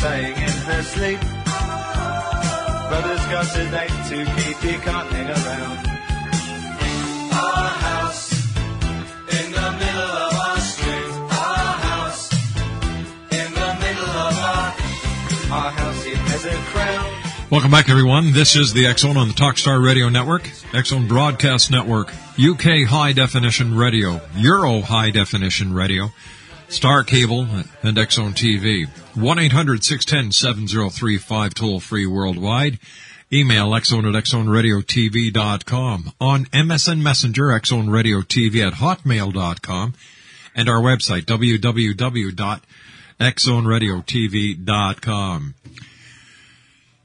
Saying in her sleep. Brother's got a date to keep, he can't hang around. Welcome back, everyone. This is the Zone on the Talkstar Radio Network, Zone Broadcast Network, UK High Definition Radio, Euro High Definition Radio, Star Cable, and X Zone TV. 1-800-610-7035 toll free worldwide. Email xzone at xzoneradiotv.com. On MSN Messenger, Xzone Radio TV at hotmail.com. And our website, www.xzoneradiotv.com.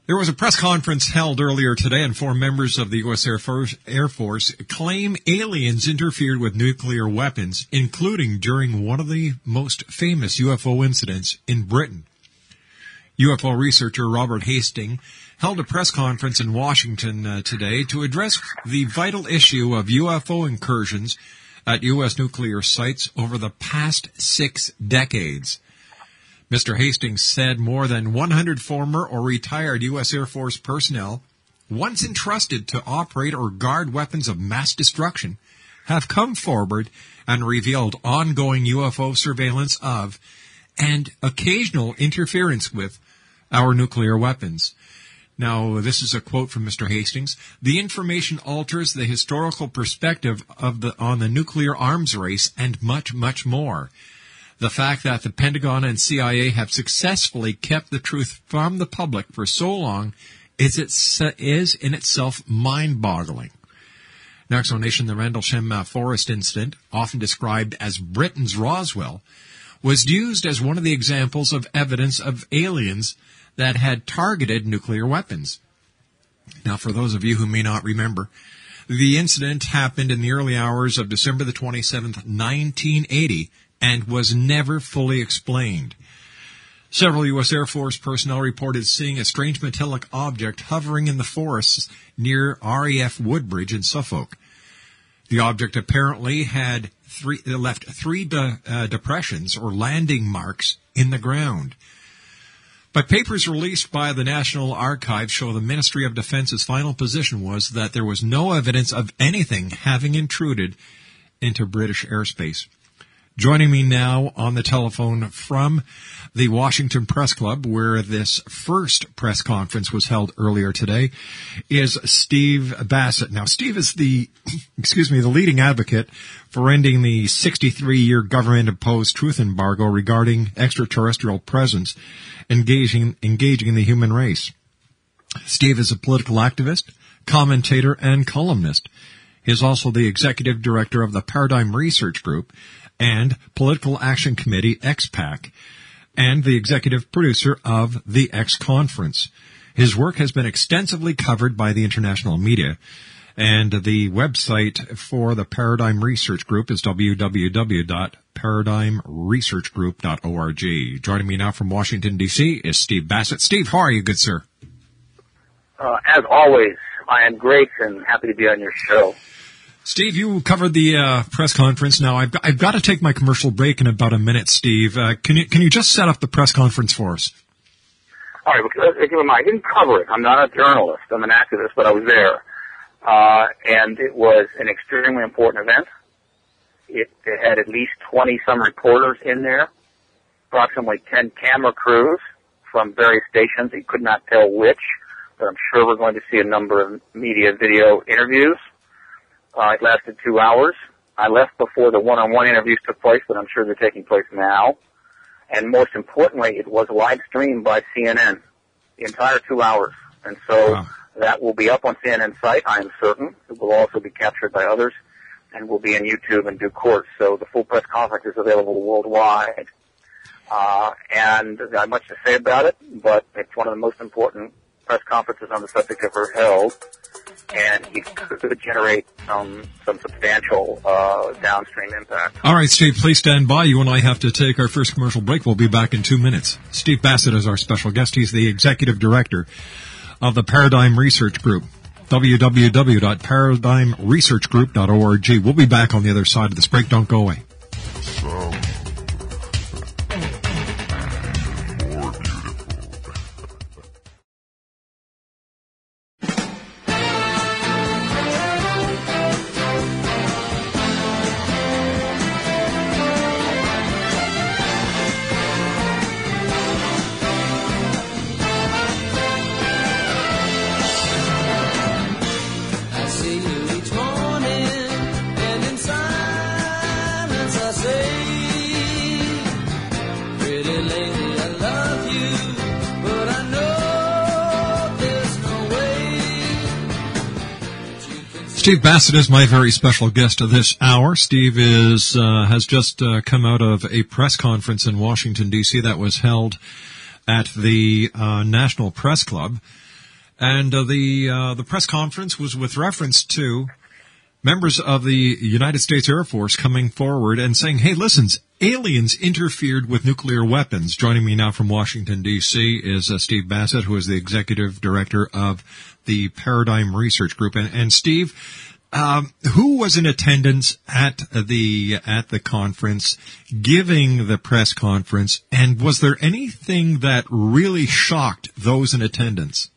There was a press conference held earlier today, and four members of the U.S. Air Force, Air Force claim aliens interfered with nuclear weapons, including during one of the most famous UFO incidents in Britain. UFO researcher Robert Hastings held a press conference in Washington uh, today to address the vital issue of UFO incursions at U.S. nuclear sites over the past six decades. Mr. Hastings said more than 100 former or retired U.S. Air Force personnel, once entrusted to operate or guard weapons of mass destruction, have come forward and revealed ongoing UFO surveillance of and occasional interference with our nuclear weapons. Now, this is a quote from Mr. Hastings. The information alters the historical perspective of the, on the nuclear arms race and much, much more. The fact that the Pentagon and CIA have successfully kept the truth from the public for so long is, it, is in itself mind-boggling. Next on Nation, the Rendlesham uh, Forest incident, often described as Britain's Roswell, was used as one of the examples of evidence of aliens that had targeted nuclear weapons. Now, for those of you who may not remember, the incident happened in the early hours of December the 27th, 1980, and was never fully explained. Several U.S. Air Force personnel reported seeing a strange metallic object hovering in the forests near RAF Woodbridge in Suffolk. The object apparently had three, left three de, uh, depressions or landing marks in the ground. But papers released by the National Archives show the Ministry of Defense's final position was that there was no evidence of anything having intruded into British airspace. Joining me now on the telephone from the Washington Press Club, where this first press conference was held earlier today, is Steve Bassett. Now, Steve is the, excuse me, the leading advocate for ending the 63 year government imposed truth embargo regarding extraterrestrial presence engaging, engaging the human race. Steve is a political activist, commentator, and columnist. He is also the executive director of the Paradigm Research Group and Political Action Committee, XPAC. and the executive producer of the X Conference. His work has been extensively covered by the international media, and the website for the Paradigm Research Group is www.paradigmresearchgroup.org. Joining me now from Washington, D.C. is Steve Bassett. Steve, how are you, good sir? Uh, as always, I am great and happy to be on your show. Steve, you covered the uh, press conference. Now I've got, I've got to take my commercial break in about a minute. Steve, uh, can you can you just set up the press conference for us? All right, well, keep in mind, I didn't cover it. I'm not a journalist. I'm an activist, but I was there, uh, and it was an extremely important event. It, it had at least 20 some reporters in there, approximately 10 camera crews from various stations. You could not tell which, but I'm sure we're going to see a number of media video interviews. Uh, it lasted two hours. I left before the one-on-one interviews took place, but I'm sure they're taking place now. And most importantly, it was live streamed by CNN, the entire two hours. And so Wow. that will be up on CNN's site, I am certain. It will also be captured by others and will be on YouTube in due course. So the full press conference is available worldwide. Uh, and I have much to say about it, but it's one of the most important press conferences on the subject ever held and it could generate some some substantial uh, downstream impact. All right, Steve, please stand by. You and I have to take our first commercial break. We'll be back in two minutes. Steve Bassett is our special guest. He's the executive director of the Paradigm Research Group. www.paradigmresearchgroup.org. We'll be back on the other side of this break. Don't go away. Bassett is my very special guest of this hour. Steve is uh, has just uh, come out of a press conference in Washington D.C. that was held at the uh, National Press Club, and uh, the uh, the press conference was with reference to members of the United States Air Force coming forward and saying, "Hey, listen, aliens interfered with nuclear weapons." Joining me now from Washington D.C. is uh, Steve Bassett, who is the executive director of the Paradigm Research Group. And, and Steve, um, who was in attendance at the at the conference, giving the press conference, and was there anything that really shocked those in attendance?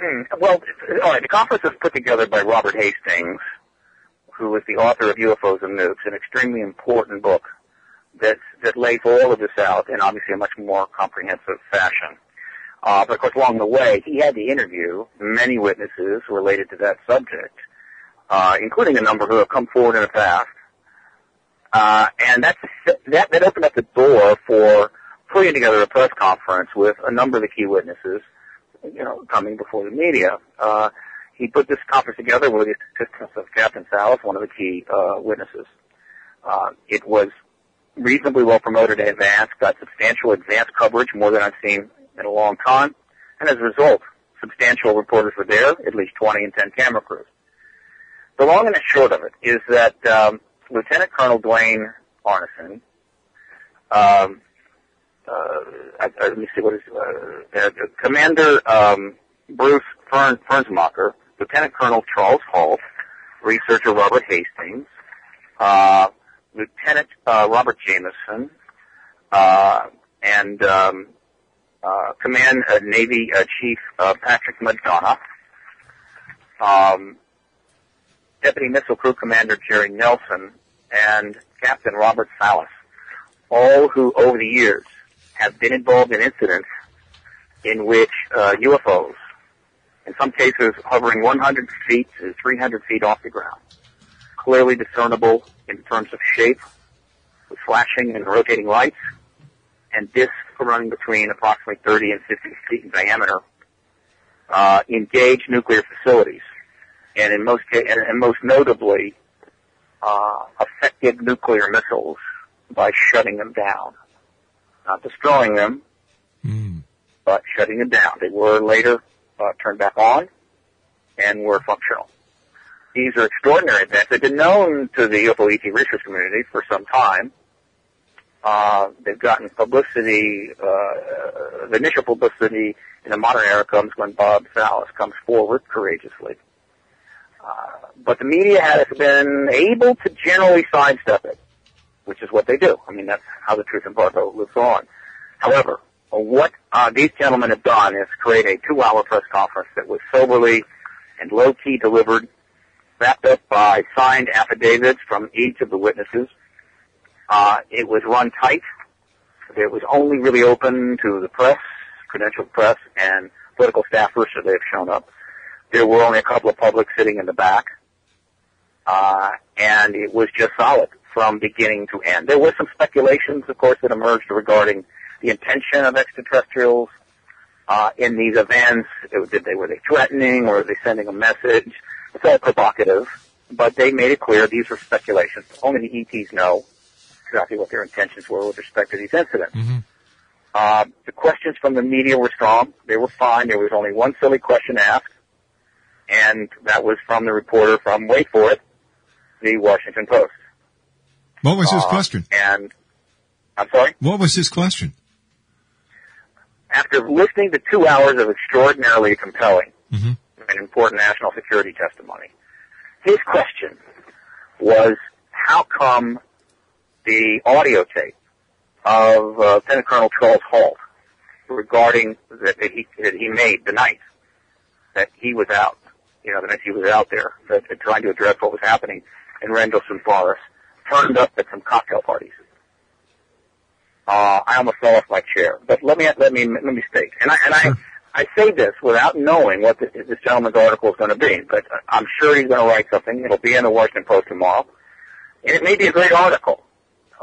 Hmm. Well, all right. The conference was put together by Robert Hastings, who is the author of UFOs and Nukes, an extremely important book that that lays all of this out in obviously a much more comprehensive fashion. Uh, but of course, along the way, he had to interview many witnesses related to that subject, uh, including a number who have come forward in the past. Uh, and that's, that, that opened up the door for putting together a press conference with a number of the key witnesses, you know, coming before the media. Uh, he put this conference together with the assistance of Captain Salas, one of the key uh, witnesses. Uh, it was reasonably well promoted in advance, got substantial advance coverage, more than I've seen in a long time, and as a result, substantial reporters were there, at least 20 and 10 camera crews. The long and the short of it is that um, Lieutenant Colonel Dwayne Arneson, um, uh, let me see what is uh, uh, Commander um, Bruce Fern, Fenstermacher, Lieutenant Colonel Charles Halt, researcher Robert Hastings, uh, Lieutenant uh, Robert Jamison, uh, and um, uh, Command uh, Navy uh, Chief uh, Patrick McDonough, um, Deputy Missile Crew Commander Jerry Nelson, and Captain Robert Salas, all who over the years have been involved in incidents in which uh, UFOs, in some cases hovering 100 feet to 300 feet off the ground, clearly discernible in terms of shape, with flashing and rotating lights, and discs running between approximately 30 and 50 feet in diameter, uh, engage nuclear facilities, and in most and, and most notably, uh, affected nuclear missiles by shutting them down. not destroying them, but shutting them down. They were later uh, turned back on and were functional. These are extraordinary events. They've been known to the UFO ET research community for some time. Uh, they've gotten publicity, uh, the initial publicity in the modern era comes when Bob Salas comes forward courageously. Uh, but the media has been able to generally sidestep it, which is what they do. I mean, that's how the truth embargo lives on. However, what uh, these gentlemen have done is create a two-hour press conference that was soberly and low-key delivered, wrapped up by signed affidavits from each of the witnesses. Uh, it was run tight. It was only really open to the press, credentialed press, and political staffers, so they've shown up. There were only a couple of public sitting in the back, uh, and it was just solid from beginning to end. There were some speculations, of course, that emerged regarding the intention of extraterrestrials uh, in these events. It, did they were they threatening or were they sending a message? It's all provocative, but they made it clear these were speculations. Only the ETs know exactly what their intentions were with respect to these incidents. Uh, the questions from the media were strong. They were fine. There was only one silly question asked, and that was from the reporter from, wait for it, the Washington Post. What was his Uh, question? And, I'm sorry? What was his question? After listening to two hours of extraordinarily compelling Mhm. and important national security testimony, his question was, how come the audio tape of uh, Lieutenant Colonel Charles Halt regarding that, that he that he made the night that he was out, you know, the night he was out there, that, that trying to address what was happening in Rendlesham Forest, turned up at some cocktail parties. Uh, I almost fell off my chair, but let me let me let me state, and I and I I say this without knowing what this, this gentleman's article is going to be, but I'm sure he's going to write something. It'll be in the Washington Post tomorrow, and it may be a great article.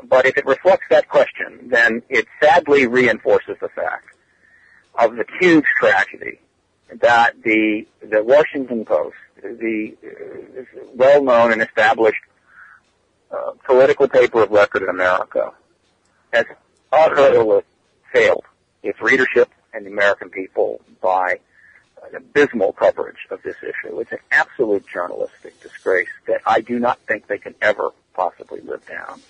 But if it reflects that question, then it sadly reinforces the fact of the huge tragedy that the the Washington Post, the uh, well-known and established uh, political paper of record in America, has utterly failed its readership and the American people by an abysmal coverage of this issue. It's an absolute journalistic disgrace that I do not think they can ever possibly live down.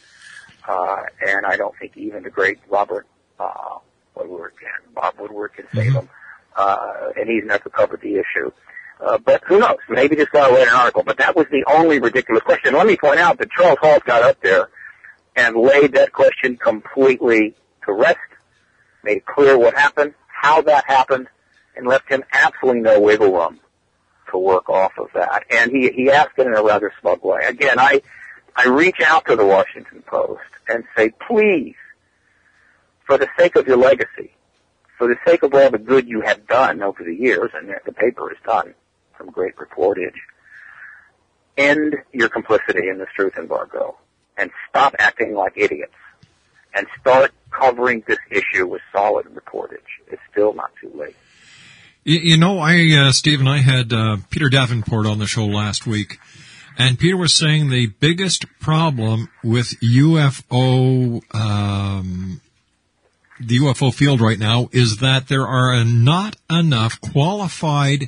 Uh, and I don't think even the great Robert uh, Woodward can, Bob Woodward can save them. Uh, and he's never covered the issue. Uh, but who knows? Maybe this guy write an article. But that was the only ridiculous question. Let me point out that Charles Halt got up there and laid that question completely to rest, made it clear what happened, how that happened, and left him absolutely no wiggle room to work off of that. And he, he asked it in a rather smug way. Again, I, I reach out to the Washington Post and say, please, for the sake of your legacy, for the sake of all the good you have done over the years, and the paper has done some great reportage, end your complicity in this truth embargo and stop acting like idiots and start covering this issue with solid reportage. It's still not too late. You, know, I, uh, Steve and I had, uh, Peter Davenport on the show last week, and Peter was saying the biggest problem with UFO, um, the UFO field right now is that there are not enough qualified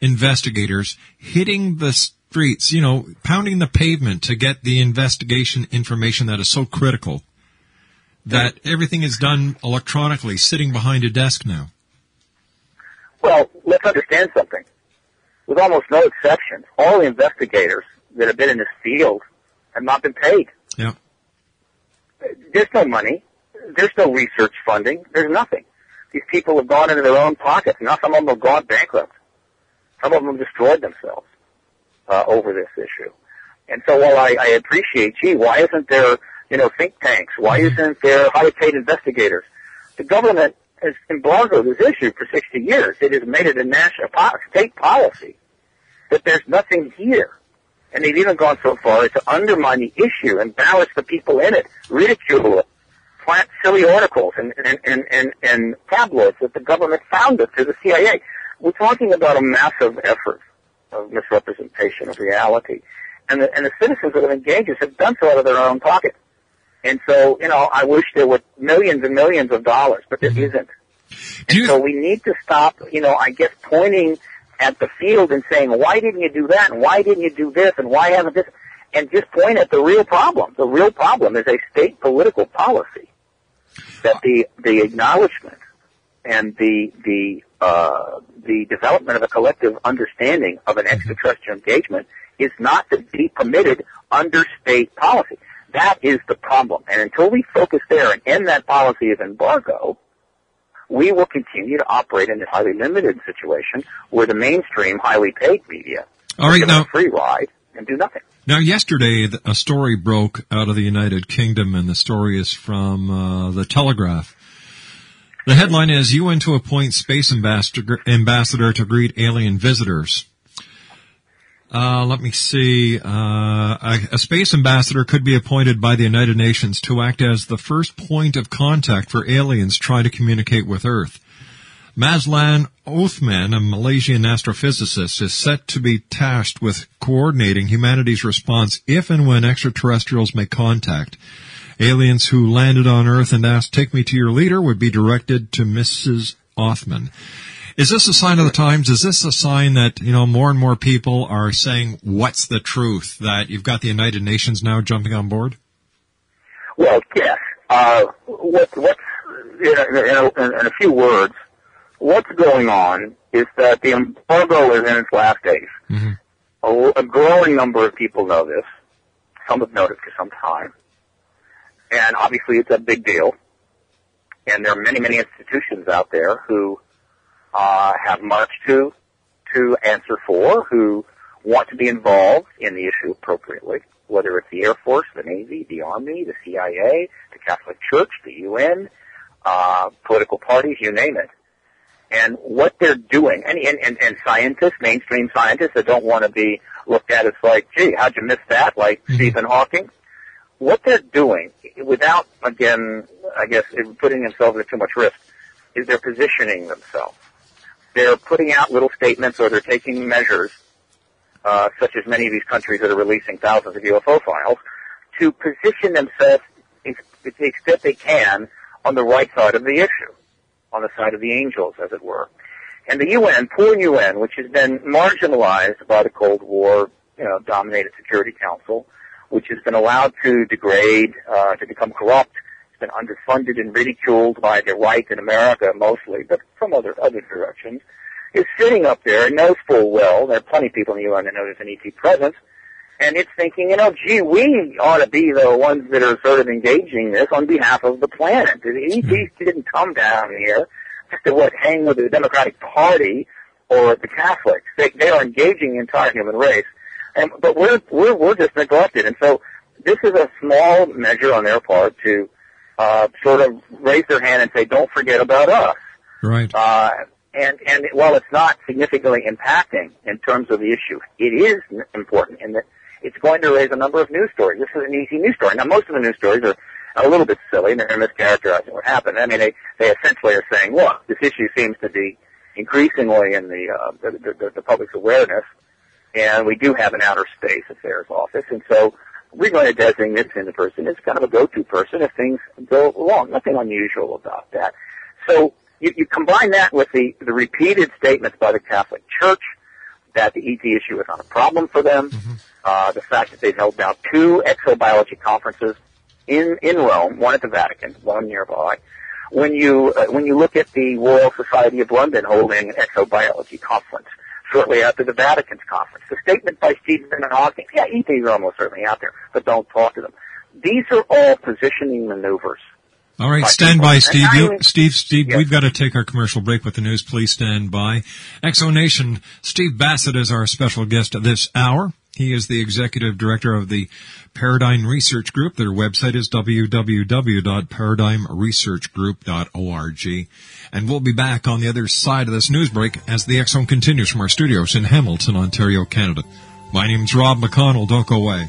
investigators hitting the streets, you know, pounding the pavement to get the investigation information that is so critical that everything is done electronically, sitting behind a desk now. Well, let's understand something. With almost no exception, all the investigators that have been in this field have not been paid. Yeah. There's no money. There's no research funding. There's nothing. These people have gone into their own pockets. Now some of them have gone bankrupt. Some of them have destroyed themselves uh, over this issue. And so while I, I appreciate, gee, why isn't there, you know, think tanks? Why isn't there highly paid investigators? The government has embargoed this issue for 60 years. It has made it a national state policy that there's nothing here. And they've even gone so far as to undermine the issue, embarrass the people in it, ridicule it, plant silly articles and, and, and, and, and tabloids that the government founded to the CIA. We're talking about a massive effort of misrepresentation of reality. And the, and the citizens that have engaged us have done so out of their own pocket. And so, you know, I wish there were millions and millions of dollars, but there mm-hmm. isn't. And so we need to stop, you know, I guess pointing at the field and saying, why didn't you do that? And why didn't you do this? And why haven't this? And just point at the real problem. The real problem is a state political policy that the, the acknowledgement and the, the, uh, the development of a collective understanding of an extraterrestrial engagement is not to be permitted under state policy. That is the problem. And until we focus there and end that policy of embargo, we will continue to operate in this highly limited situation where the mainstream, highly paid media All right, now- a free ride and do nothing. Now, yesterday, a story broke out of the United Kingdom, and the story is from uh, the Telegraph. The headline is UN to appoint space ambassador, ambassador to greet alien visitors. Uh, let me see. Uh, a, a space ambassador could be appointed by the United Nations to act as the first point of contact for aliens trying to communicate with Earth. Mazlan Othman, a Malaysian astrophysicist, is set to be tasked with coordinating humanity's response if and when extraterrestrials make contact. Aliens who landed on Earth and asked, take me to your leader, would be directed to Mrs. Othman. Is this a sign of the times? Is this a sign that, you know, more and more people are saying, what's the truth? That you've got the United Nations now jumping on board? Well, yes. Uh, what, what's, in a, in, a, in a few words, what's going on is that the embargo is in its last days. A, a growing number of people know this. Some have known it for some time. And obviously it's a big deal. And there are many, many institutions out there who uh, have marched to to answer for, who want to be involved in the issue appropriately, whether it's the Air Force, the Navy, the Army, the CIA, the Catholic Church, the UN, uh, political parties, you name it. And what they're doing, and, and, and, and scientists, mainstream scientists that don't want to be looked at as like, gee, how'd you miss that? Like Stephen Hawking. What they're doing, without, again, I guess, putting themselves at too much risk, is they're positioning themselves they're putting out little statements or they're taking measures, uh, such as many of these countries that are releasing thousands of UFO files, to position themselves to the extent they can on the right side of the issue, on the side of the angels, as it were. And the UN, poor UN, which has been marginalized by the Cold War, you know, dominated Security Council, which has been allowed to degrade, uh, to become corrupt, it's been underfunded and ridiculed by the right in America mostly, but from other other directions, is sitting up there. And knows full well. There are plenty of people in the UN that know there's an ET presence, and it's thinking, you know, gee, we ought to be the ones that are sort of engaging this on behalf of the planet. The ETs didn't come down here just to what hang with the Democratic Party or the Catholics. They they are engaging the entire human race, and but we're we're we're just neglected, and so this is a small measure on their part to uh, sort of raise their hand and say, "Don't forget about us." Right. Uh, and and while it's not significantly impacting in terms of the issue, it is important in that it's going to raise a number of news stories. This is an easy news story. Now, most of the news stories are a little bit silly and they're mischaracterizing what happened. I mean, they they essentially are saying, "Look, this issue seems to be increasingly in the uh, the, the, the public's awareness, and we do have an outer space affairs office, and so." We're going to designate this person as kind of a go-to person if things go wrong. Nothing unusual about that. So you, you combine that with the, the repeated statements by the Catholic Church that the ET issue is not a problem for them, uh, the fact that they've held now two exobiology conferences in, in Rome, one at the Vatican, one nearby. When you, uh, when you look at the Royal Society of London holding an exobiology conference, shortly after the Vatican's conference. The statement by Stephen and Hawking, yeah, ETs are almost certainly out there, but don't talk to them. These are all positioning maneuvers. All right, stand by, Steve. You, Steve, Steve, Yes. we've got to take our commercial break with the news. Please stand by. Exo Nation, Steve Bassett is our special guest at this hour. He is the executive director of the Paradigm Research Group. Their website is www.paradigmresearchgroup.org. And we'll be back on the other side of this news break as the X Zone continues from our studios in Hamilton, Ontario, Canada. My name's Rob McConnell. Don't go away.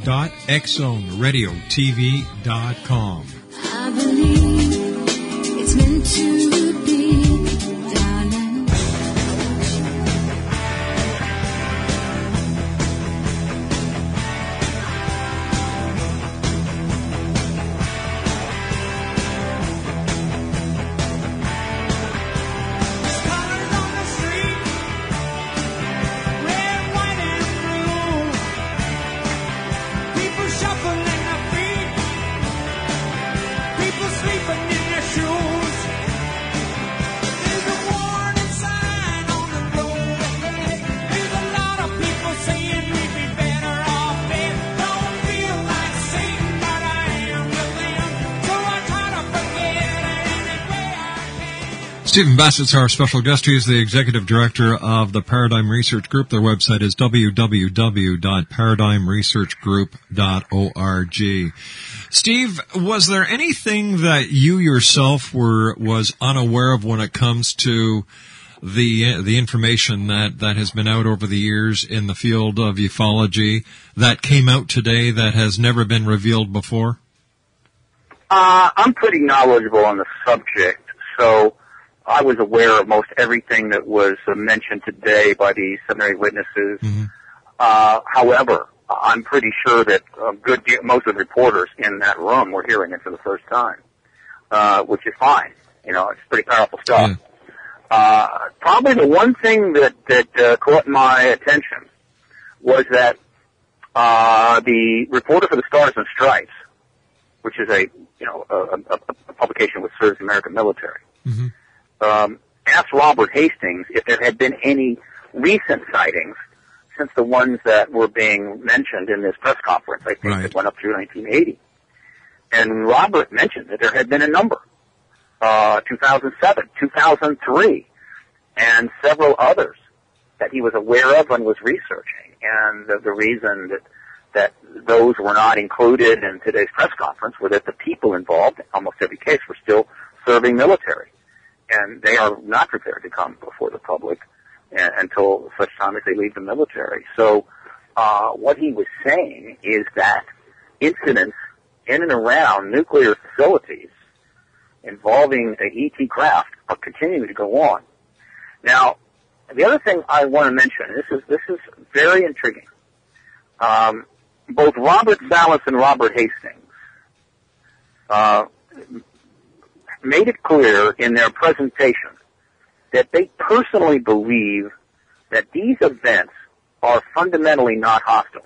www.xzoneradiotv.com. I believe it's meant to Stephen Bassett's our special guest. He is the executive director of the Paradigm Research Group. Their website is www.paradigmresearchgroup.org. Steve, was there anything that you yourself were was unaware of when it comes to the the information that that has been out over the years in the field of ufology that came out today that has never been revealed before? Uh, I'm pretty knowledgeable on the subject, so I was aware of most everything that was mentioned today by the seminary witnesses. Uh, however, I'm pretty sure that a good deal, most of the reporters in that room were hearing it for the first time, uh, which is fine. You know, it's pretty powerful stuff. Uh, probably the one thing that that uh, caught my attention was that uh, the reporter for the Stars and Stripes, which is a you know a, a, a publication which serves the American military, um, asked Robert Hastings if there had been any recent sightings since the ones that were being mentioned in this press conference. I think it went up through 1980, and Robert mentioned that there had been a number, uh, 2007, 2003, and several others that he was aware of and was researching. And the, the reason that that those were not included in today's press conference were that the people involved, in almost every case, were still serving military, and they are not prepared to come before the public uh, until such time as they leave the military. So, uh, what he was saying is that incidents in and around nuclear facilities involving a ET craft are continuing to go on. Now, the other thing I want to mention, this is this is very intriguing. Um, both Robert Salas and Robert Hastings uh, made it clear in their presentation that they personally believe that these events are fundamentally not hostile.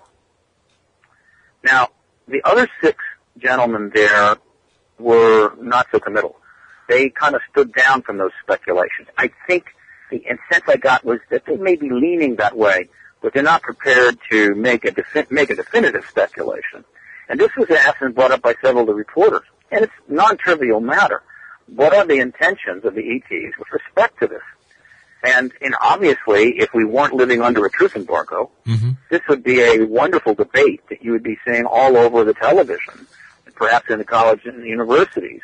Now, the other six gentlemen there were not so committal. They kind of stood down from those speculations. I think the sense I got was that they may be leaning that way, but they're not prepared to make a defi- make a definitive speculation. And this was asked and brought up by several of the reporters, and it's non-trivial matter. What are the intentions of the ETs with respect to this? And, and obviously, if we weren't living under a truth embargo, this would be a wonderful debate that you would be seeing all over the television, perhaps in the colleges and universities,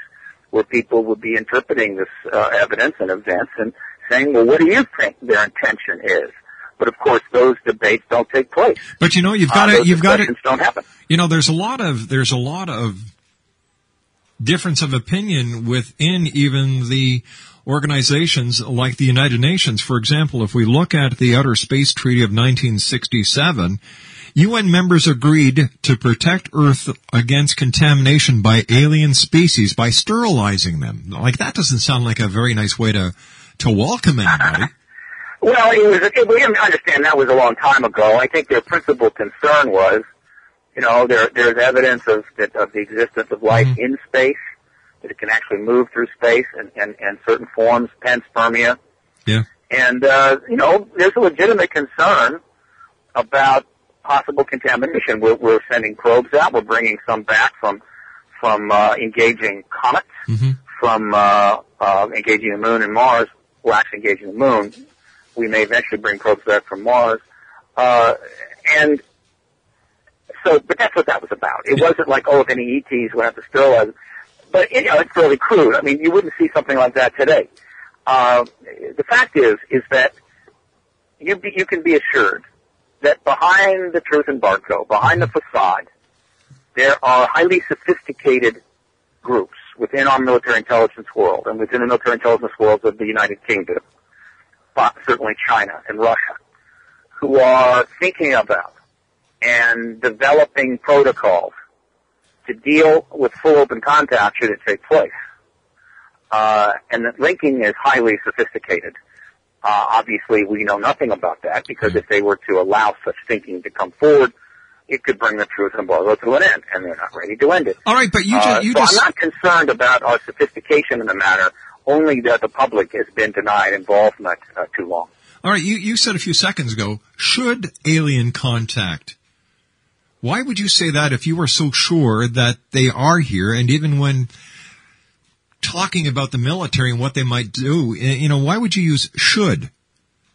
where people would be interpreting this uh, evidence and events and saying, well, what do you think their intention is? But of course, those debates don't take place. But you know, you've Uh, got to, you've got to, don't happen. you know, there's a lot of, there's a lot of difference of opinion within even the organizations like the United Nations. For example, if we look at the Outer Space Treaty of 1967, UN members agreed to protect Earth against contamination by alien species by sterilizing them. Like that doesn't sound like a very nice way to, to welcome anybody. Well, it was, it, we understand that was a long time ago. I think their principal concern was, you know, there, there's evidence of, that, of the existence of life in space, that it can actually move through space and, and, and certain forms, panspermia. Yeah. And, uh, you know, there's a legitimate concern about possible contamination. We're, we're sending probes out. We're bringing some back from from uh, engaging comets, from uh, uh, engaging the moon and Mars. Well, actually engaging the moon. We may eventually bring probes back from Mars. Uh, and so, but that's what that was about. It wasn't like, oh, if any ETs would have to sterilize. it. But you know, it's fairly crude. I mean, you wouldn't see something like that today. Uh, the fact is, is that you be, you can be assured that behind the truth embargo, behind the facade, there are highly sophisticated groups within our military intelligence world and within the military intelligence worlds of the United Kingdom, but certainly China and Russia, who are thinking about and developing protocols to deal with full open contact should it take place. Uh, and that linking is highly sophisticated. Uh, obviously, we know nothing about that because if they were to allow such thinking to come forward, it could bring the truth and embargo to an end, and they're not ready to end it. All right, but you Uh, just you so just I'm not concerned about our sophistication in the matter, only that the public has been denied involvement uh, too long. all right. You you said a few seconds ago, should alien contact? Why would you say that if you are so sure that they are here, and even when talking about the military and what they might do, you know, why would you use should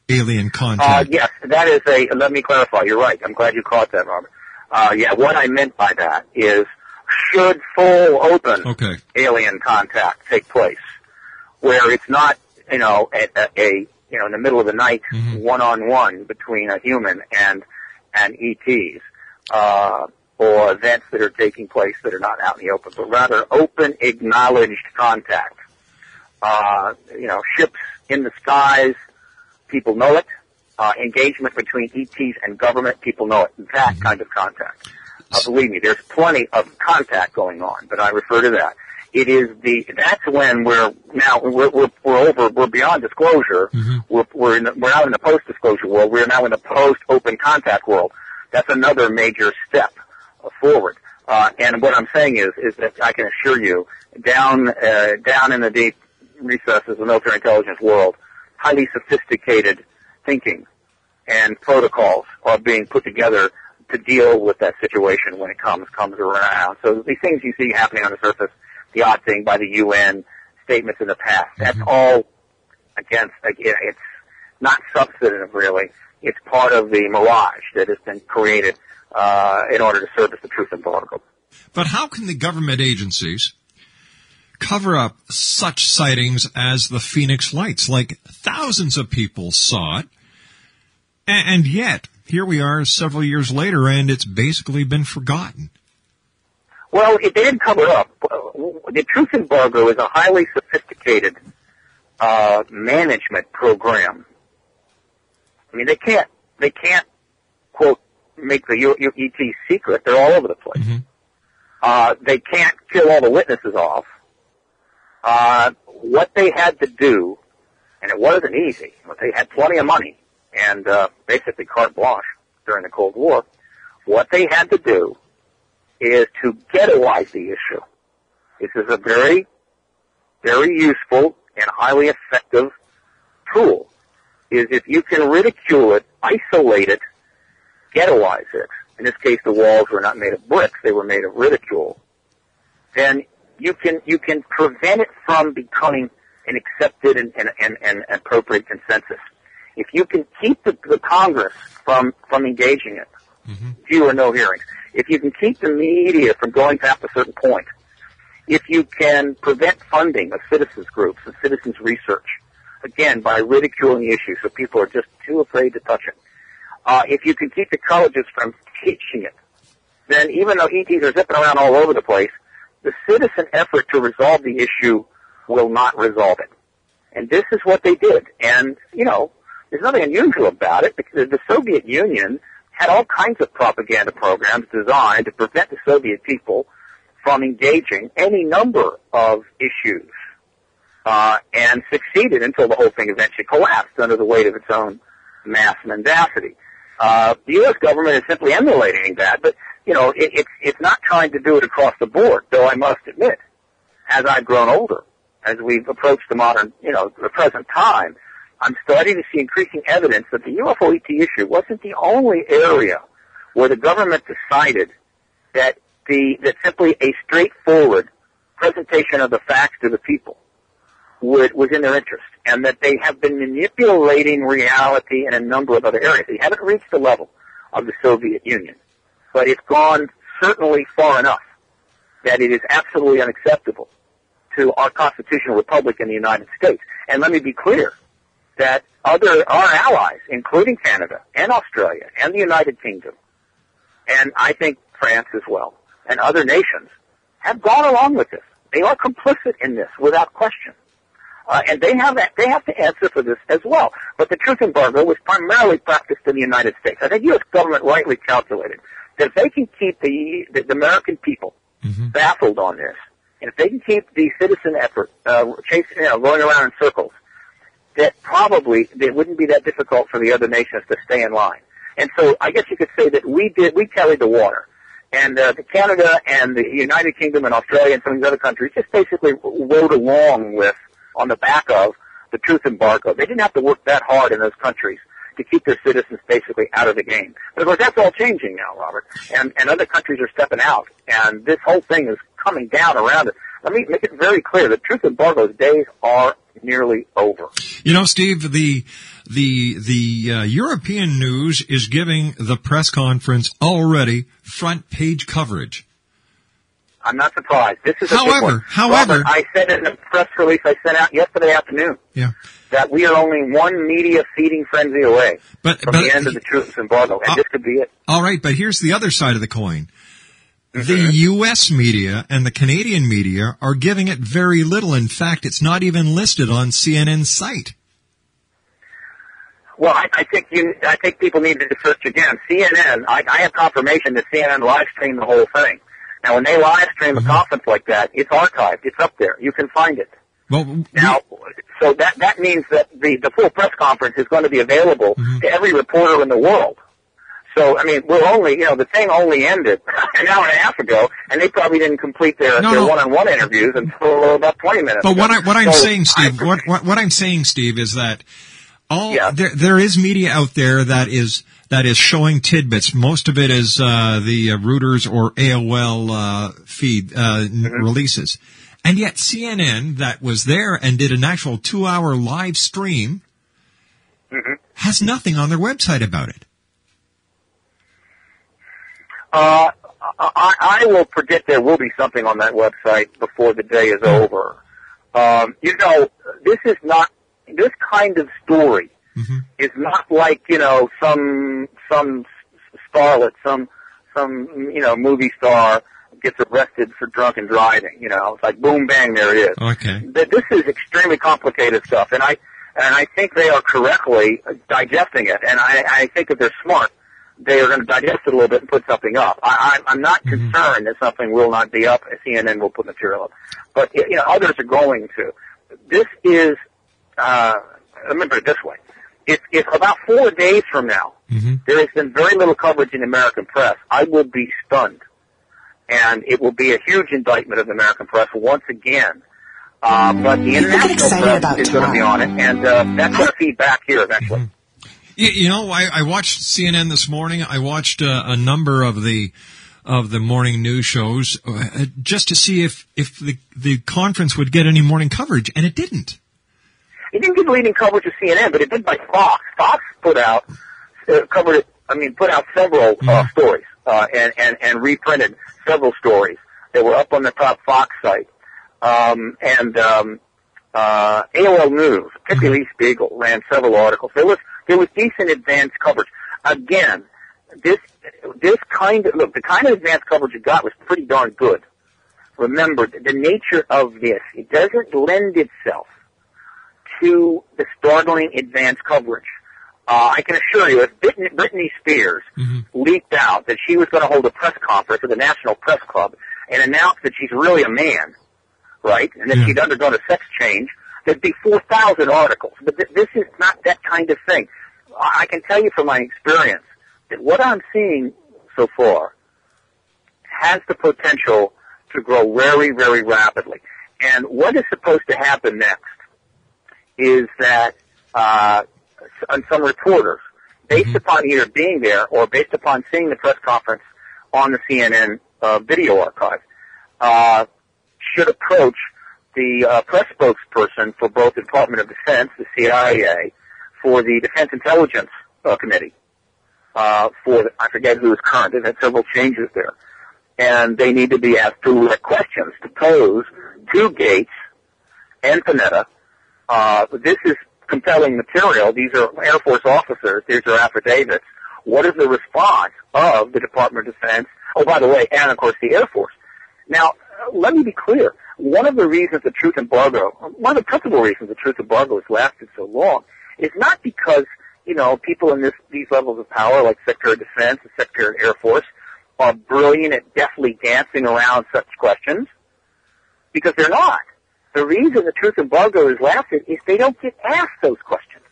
alien Uh, contact? yes, that is a, let me clarify, you're right. I'm glad you caught that, Robert. Uh, yeah, what I meant by that is, should full open Okay. alien contact take place, where it's not, you know, a, a, a you know, in the middle of the night, one on one between a human and and ETs, uh, or events that are taking place that are not out in the open, but rather open, acknowledged contact. Uh, you know, ships in the skies, people know it. Uh, engagement between ETs and government, people know it. That kind of contact. Uh, believe me, there's plenty of contact going on, but I refer to that. It is the that's when we're now we're we're, we're over we're beyond disclosure. We're we're in the, we're not in the post disclosure world. We're now in the post open contact world. That's another major step forward. Uh, and what I'm saying is is that I can assure you, down uh, down in the deep recesses of the military intelligence world, highly sophisticated thinking and protocols are being put together to deal with that situation when it comes comes around. So these things you see happening on the surface, the odd thing by the UN, statements in the past, that's all against again it's not substantive really. It's part of the mirage that has been created uh, in order to service the truth embargo. But how can the government agencies cover up such sightings as the Phoenix Lights? Like thousands of people saw it, and yet here we are several years later, and it's basically been forgotten. Well, it, they didn't cover it up. The truth embargo is a highly sophisticated uh, management program. I mean, they can't they can't quote make the U- U- ET secret. They're all over the place. Uh, they can't kill all the witnesses off. Uh, what they had to do, and it wasn't easy, but they had plenty of money and uh, basically carte blanche during the Cold War. What they had to do is to ghettoize the issue. This is a very, very useful and highly effective tool. Is if you can ridicule it, isolate it, ghettoize it. In this case, the walls were not made of bricks; they were made of ridicule. Then you can you can prevent it from becoming an accepted and, and, and, and appropriate consensus. If you can keep the, the Congress from from engaging it, mm-hmm. few or no hearings. If you can keep the media from going past a certain point, if you can prevent funding of citizens groups and citizens research, again by ridiculing the issue, so people are just too afraid to touch it. Uh, if you can keep the colleges from teaching it, then even though ETs are zipping around all over the place, the citizen effort to resolve the issue will not resolve it. And this is what they did. And, you know, there's nothing unusual about it because the Soviet Union had all kinds of propaganda programs designed to prevent the Soviet people from engaging any number of issues. Uh, and succeeded until the whole thing eventually collapsed under the weight of its own mass mendacity. Uh, the U.S. government is simply emulating that, but you know, it, it's it's not trying to do it across the board. Though I must admit, as I've grown older, as we've approached the modern, you know, the present time, I'm starting to see increasing evidence that the UFO ET issue wasn't the only area where the government decided that the that simply a straightforward presentation of the facts to the people would was in their interest, and that they have been manipulating reality in a number of other areas. They haven't reached the level of the Soviet Union, but it's gone certainly far enough that it is absolutely unacceptable to our constitutional republic in the United States. And let me be clear that other our allies, including Canada and Australia and the United Kingdom, and I think France as well, and other nations, have gone along with this. They are complicit in this without question. Uh, and they have that, they have to answer for this as well. But the truth embargo was primarily practiced in the United States. I think U.S. government rightly calculated that if they can keep the the, the American people baffled on this, and if they can keep the citizen effort uh, chasing, you know, going around in circles, that probably it wouldn't be that difficult for the other nations to stay in line. And so I guess you could say that we did we carried the water. And uh, the Canada and the United Kingdom and Australia and some of these other countries just basically rode along with, on the back of, the truth embargo. They didn't have to work that hard in those countries to keep their citizens basically out of the game. But of course, that's all changing now, Robert. And, and other countries are stepping out. And this whole thing is coming down around it. Let me make it very clear. The truth embargo's days are nearly over. You know, Steve, the the the uh, European news is giving the press conference already front page coverage. I'm not surprised. This is a However- one. however- Robert, I said in the press release I sent out yesterday afternoon Yeah. that we are only one media feeding frenzy away But from but the end of the truth embargo, and Uh, this could be it. all right, but here's the other side of the coin. The Mm-hmm. U.S. media and the Canadian media are giving it very little. In fact, it's not even listed on CNN's site. Well, I, I think you, I think people need to search again. CNN, I, I have confirmation that CNN live streamed the whole thing. Now, when they live stream a conference like that, it's archived. It's up there. You can find it. Well, Now, so that that means that the the full press conference is going to be available Mm-hmm. to every reporter in the world. So, I mean, we're only, you know, the thing only ended an hour and a half ago, and they probably didn't complete their, No, their no. one-on-one interviews until about 20 minutes But ago. what I what I'm So, saying, Steve, what, what what I'm saying, Steve, is that all Yeah. there there is media out there that is that is showing tidbits. Most of it is uh, the uh, Reuters or AOL uh, feed uh, Mm-hmm. releases, and yet CNN that was there and did an actual two hour live stream Mm-hmm. has nothing on their website about it. Uh, I, I will predict there will be something on that website before the day is over. Um, you know, this is not this kind of story is not like you know some some starlet, some some you know movie star gets arrested for drunken driving. You know, it's like boom bang, there it is. Okay. Th- This is extremely complicated stuff, and I and I think they are correctly digesting it, and I, I think if they're smart, they are going to digest it a little bit and put something up. I, I'm not concerned that something will not be up. CNN will put material up, but you know others are going to. This is. Uh, put it this way: if if about four days from now there has been very little coverage in the American press, I will be stunned, and it will be a huge indictment of the American press once again. Uh, but the international press is going to be on it, and uh, that's going to feed back here eventually. You, you know, I, I watched CNN this morning. I watched uh, a number of the of the morning news shows uh, just to see if if the the conference would get any morning coverage, and it didn't. It didn't get leading coverage of CNN, but it did by Fox. Fox put out uh, covered it. I mean, put out several uh, stories uh, and and and reprinted several stories that were up on the top Fox site. Um, and um, uh, AOL News, particularly Lee Spiegel, ran several articles. There was there was decent advanced coverage. Again, this this kind of look the kind of advanced coverage you got was pretty darn good. Remember the nature of this; it doesn't lend itself to the startling advance coverage. Uh, I can assure you, if Britney, Spears leaked out that she was going to hold a press conference at the National Press Club and announced that she's really a man, right, and that she'd undergone a sex change, there'd be 4,000 articles. But th- this is not that kind of thing. I I can tell you from my experience that what I'm seeing so far has the potential to grow very, very rapidly. And what is supposed to happen next is that uh, and some reporters based upon either being there or based upon seeing the press conference on the CNN uh, video archive, uh, should approach the uh, press spokesperson for both the Department of Defense, the CIA, for the Defense Intelligence uh, Committee, uh, for the, I forget who is current. They've had several changes there, and they need to be asked direct questions to pose to Gates and Panetta. Uh, this is compelling material. These are Air Force officers. These are affidavits. What is the response of the Department of Defense? Oh, by the way, and of course the Air Force. Now, let me be clear. One of the reasons the truth embargo, one of the principal reasons the truth embargo has lasted so long, is not because you know people in this these levels of power, like Secretary of Defense and Secretary of Air Force, are brilliant at deftly dancing around such questions, because they're not. The reason the truth embargo has lasted is they don't get asked those questions,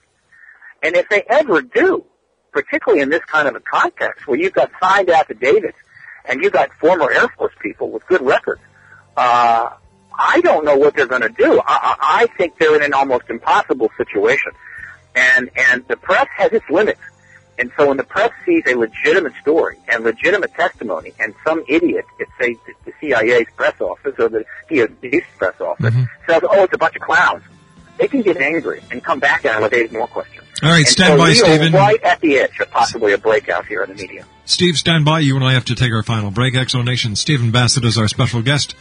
and if they ever do, particularly in this kind of a context where you've got signed affidavits and you've got former Air Force people with good records, uh, I don't know what they're going to do. I, I think they're in an almost impossible situation, and and the press has its limits. And so when the press sees a legitimate story and legitimate testimony, and some idiot at say the CIA's press office or the DOD's press office mm-hmm. says, "Oh, it's a bunch of clowns," they can get angry and come back at it with eight more questions. All right, And stand so by, we are Stephen. Right at the edge of possibly a breakout here in the media. Steve, stand by. You and I have to take our final break. Exonation. Stephen Bassett is our special guest.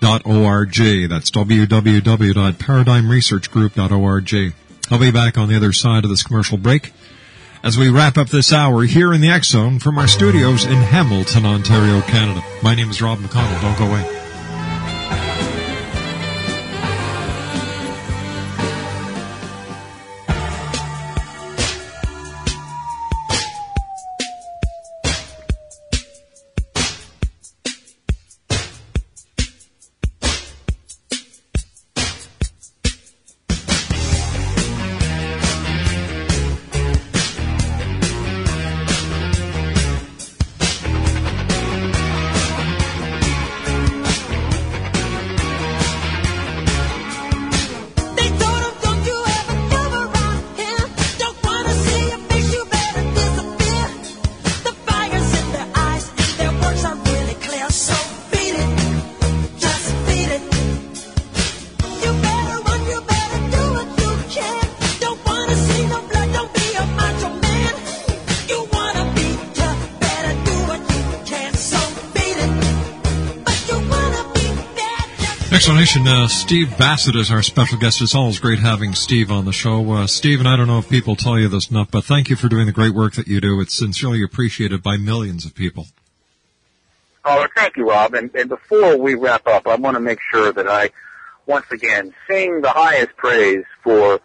www.paradigmresearchgroup.org. That's www.paradigmresearchgroup.org. I'll be back on the other side of this commercial break as we wrap up this hour here in the X Zone from our studios in Hamilton, Ontario, Canada. My name is Rob McConnell. Don't go away. Explanation, uh, Steve Bassett is our special guest. It's always great having Steve on the show. Uh, Steve, and I don't know if people tell you this enough, but thank you for doing the great work that you do. It's sincerely appreciated by millions of people. Oh, thank you, Rob. And, and before we wrap up, I want to make sure that I, once again, sing the highest praise for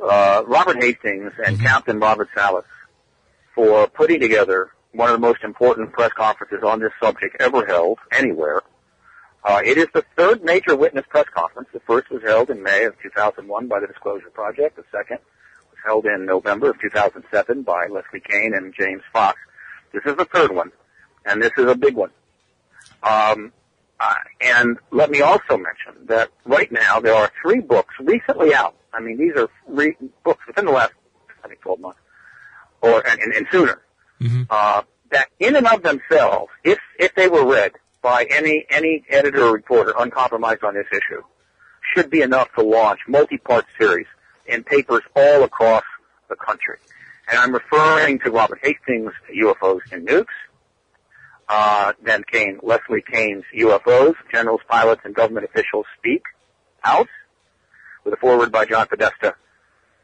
uh, Robert Hastings and Captain Robert Salas for putting together one of the most important press conferences on this subject ever held anywhere. Uh, it is the third major witness press conference. The first was held in May of 2001 by the Disclosure Project. The second was held in November of 2007 by Leslie Kean and James Fox. This is the third one, and this is a big one. Um, uh, and let me also mention that right now there are three books recently out. I mean, these are re- books within the last, I think, 12 months, or and, and, and sooner. Uh, that in and of themselves, if if they were read by any any editor or reporter uncompromised on this issue, should be enough to launch multi-part series in papers all across the country. And I'm referring to Robert Hastings' UFOs and Nukes, uh, then Kean, Leslie Kean's UFOs, Generals, Pilots, and Government Officials Speak Out, with a foreword by John Podesta,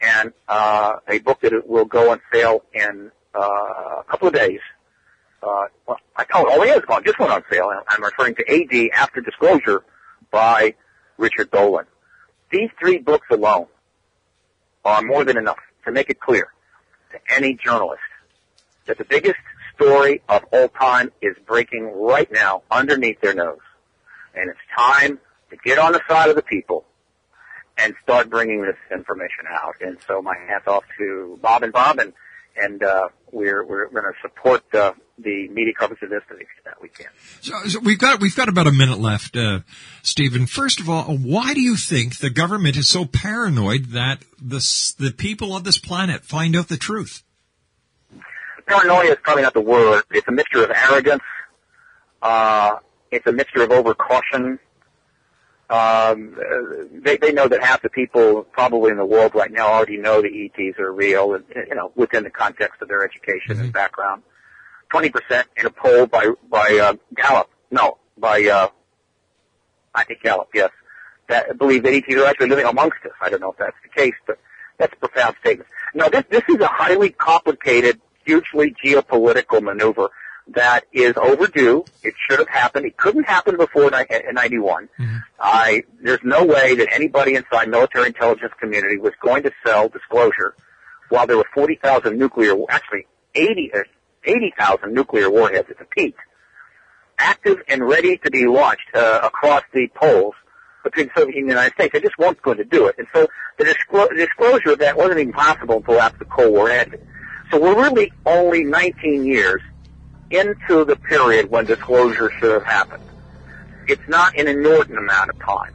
and uh, a book that will go on sale in uh, a couple of days. Uh, well, I oh, oh, yeah, gone. Just went on sale. I'm referring to AD After Disclosure by Richard Dolan. These three books alone are more than enough to make it clear to any journalist that the biggest story of all time is breaking right now underneath their nose. And it's time to get on the side of the people and start bringing this information out. And so my hats off to Bob and Bob, and and uh, we're we're going to support uh, the media coverage of this to the extent we can. So, so we've got we've got about a minute left, uh, Stephen. First of all, why do you think the government is so paranoid that the the people of this planet find out the truth? Paranoia is probably not the word. It's a mixture of arrogance. Uh, it's a mixture of overcaution. Um, they, they know that half the people probably in the world right now already know the ETs are real, and you know within the context of their education and background. Twenty percent in a poll by by uh, Gallup, no, by uh, I think Gallup, yes, that believe that ETs are actually living amongst us. I don't know if that's the case, but that's a profound statement. Now this this is a highly complicated, hugely geopolitical maneuver that is overdue. It should have happened. It couldn't happen before ni- in 91. I, there's no way that anybody inside military intelligence community was going to sell disclosure while there were 40,000 nuclear, actually 80, uh, 80,000 nuclear warheads at the peak, active and ready to be launched uh, across the poles between the Soviet Union and the United States. They just weren't going to do it. And so the disclo- disclosure of that wasn't even possible until after the Cold War ended. So we're really only 19 years into the period when disclosure should have happened. It's not an inordinate amount of time.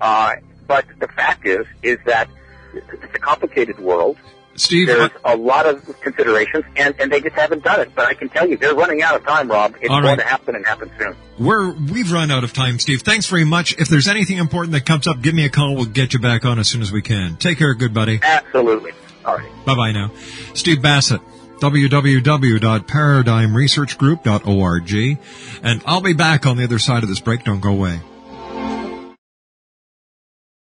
Uh, but the fact is, is that it's a complicated world. Steve, There's a lot of considerations, and, and they just haven't done it. But I can tell you, they're running out of time, Rob. It's All going right. to happen and happen soon. We're we've run out of time, Steve. Thanks very much. If there's anything important that comes up, give me a call. We'll get you back on as soon as we can. Take care, good buddy. Absolutely. All right. Bye bye now. Steve Bassett, www.paradigmresearchgroup.org. And I'll be back on the other side of this break. Don't go away.